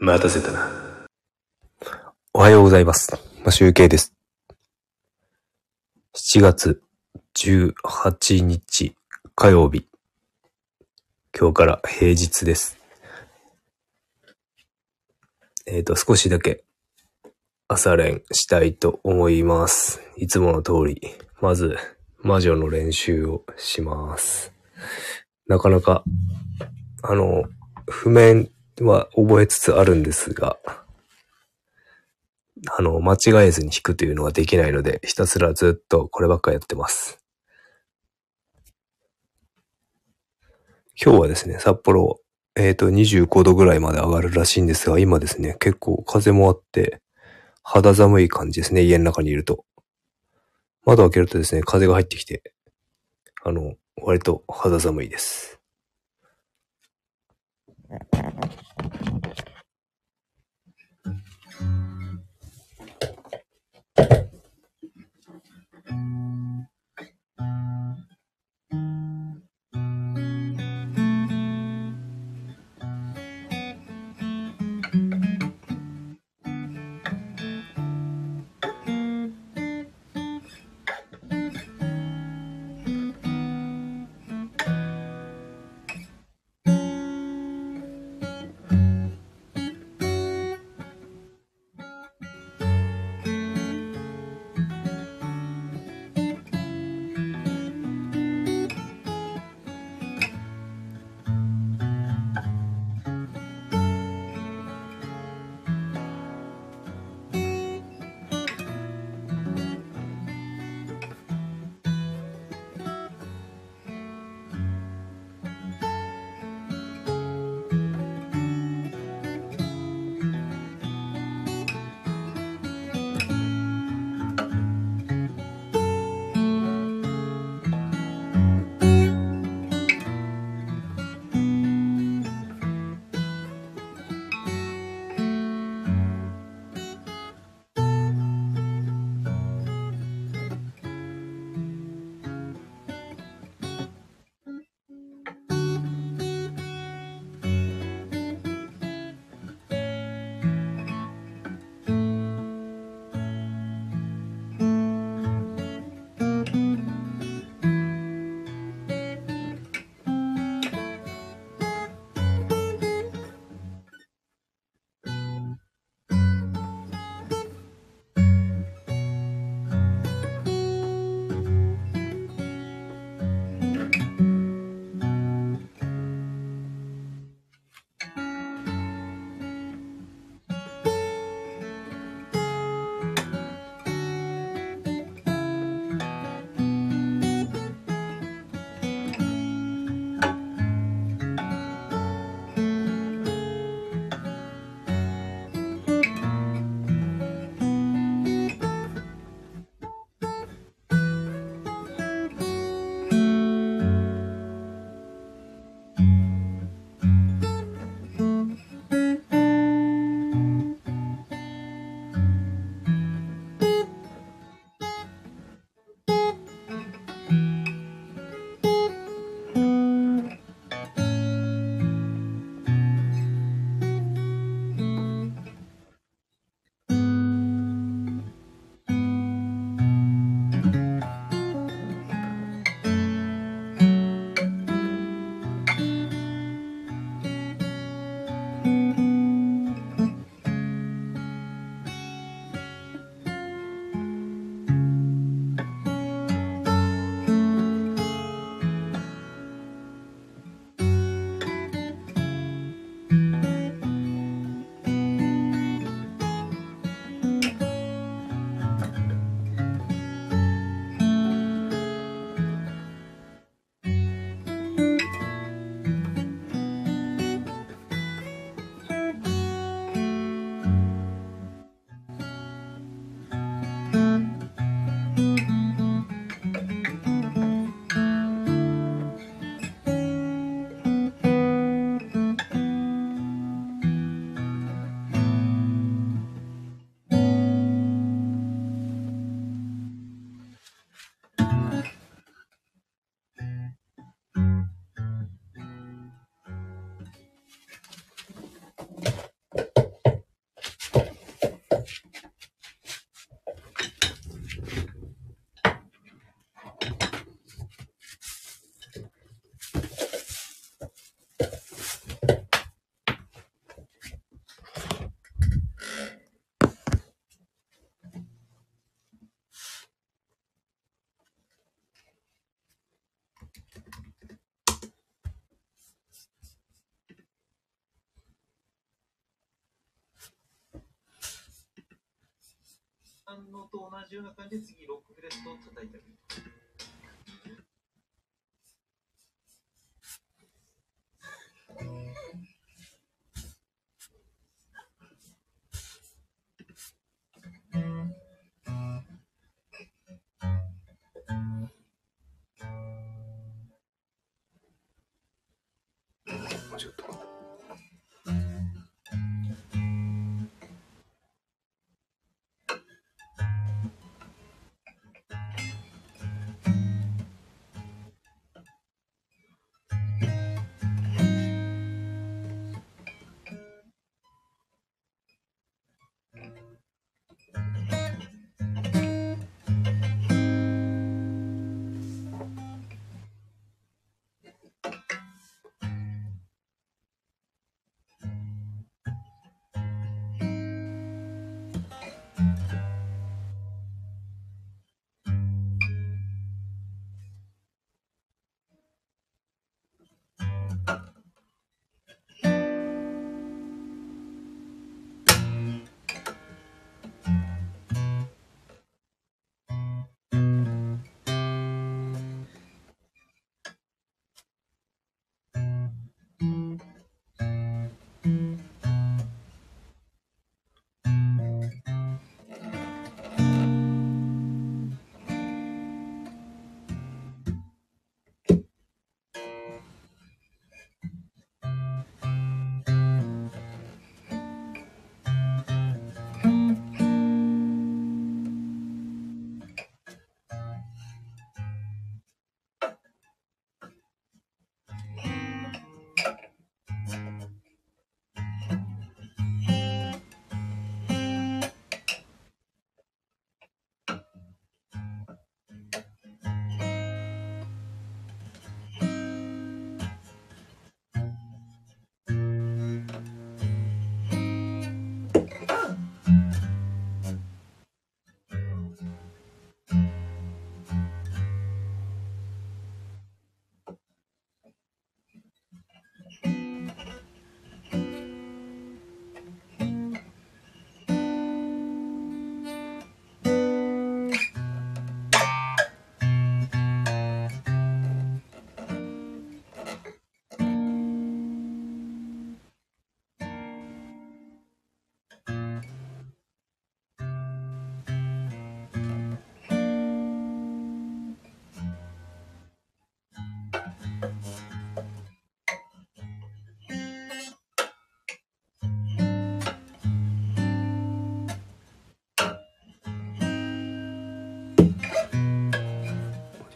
待たせたな。おはようございます。ま、集計です。7月18日火曜日。今日から平日です。えっ、と、少しだけ朝練したいと思います。いつもの通り、まず魔女の練習をします。なかなか、あの、譜面は覚えつつあるんですが、あの、間違えずに弾くというのができないので、ひたすらずっとこればっかやってます。今日はですね、札幌、えっ、と、25度ぐらいまで上がるらしいんですが、今ですね、結構風もあって、肌寒い感じですね、家の中にいると。窓開けるとですね、風が入ってきて、あの、割と肌寒いです。Thank you. と同じような感じで次ロックフレットを叩いてあげる。ちょっと。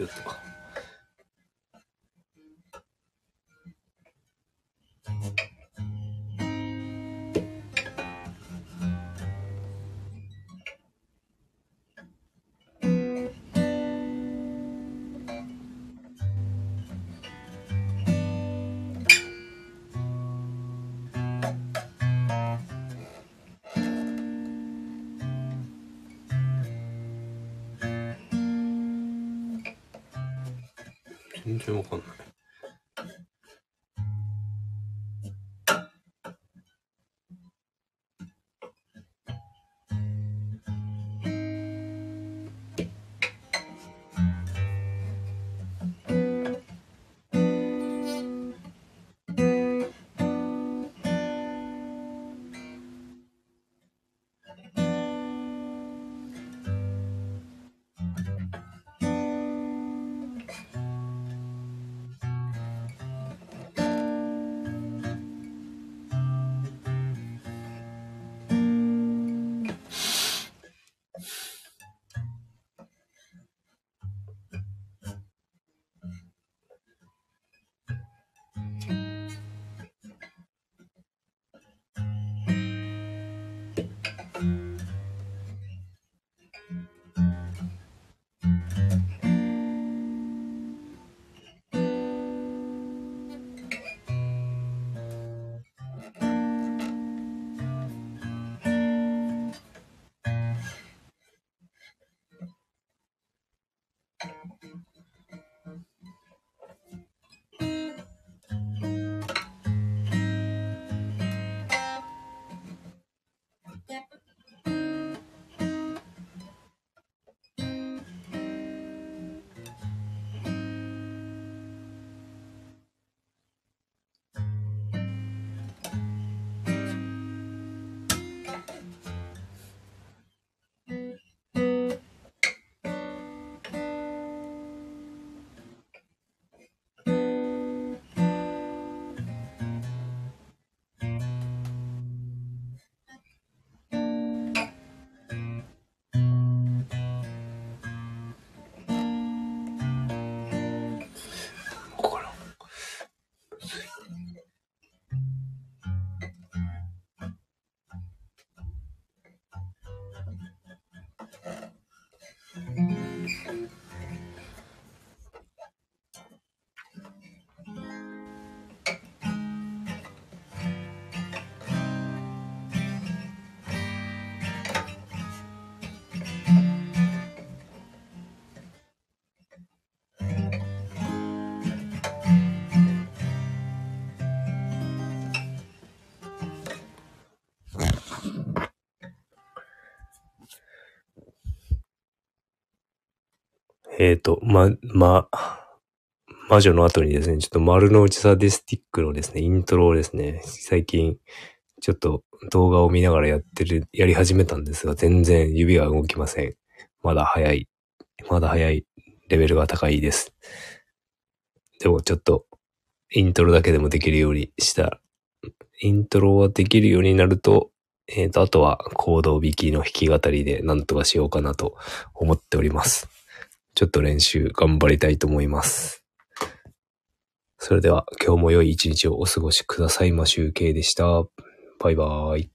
ちょっと。全然わかんない。えっ、と、ま、ま、魔女の後にですね、ちょっと丸の内サディスティックのですね、イントロをですね、最近、ちょっと動画を見ながらやってる、やり始めたんですが、全然指が動きません。まだ早い。まだ早い。レベルが高いです。でもちょっと、イントロだけでもできるようにした。イントロはできるようになると、えっ、と、あとは行動引きの弾き語りでなんとかしようかなと思っております。ちょっと練習頑張りたいと思います。それでは今日も良い一日をお過ごしくださいましゅうけいでした。バイバーイ。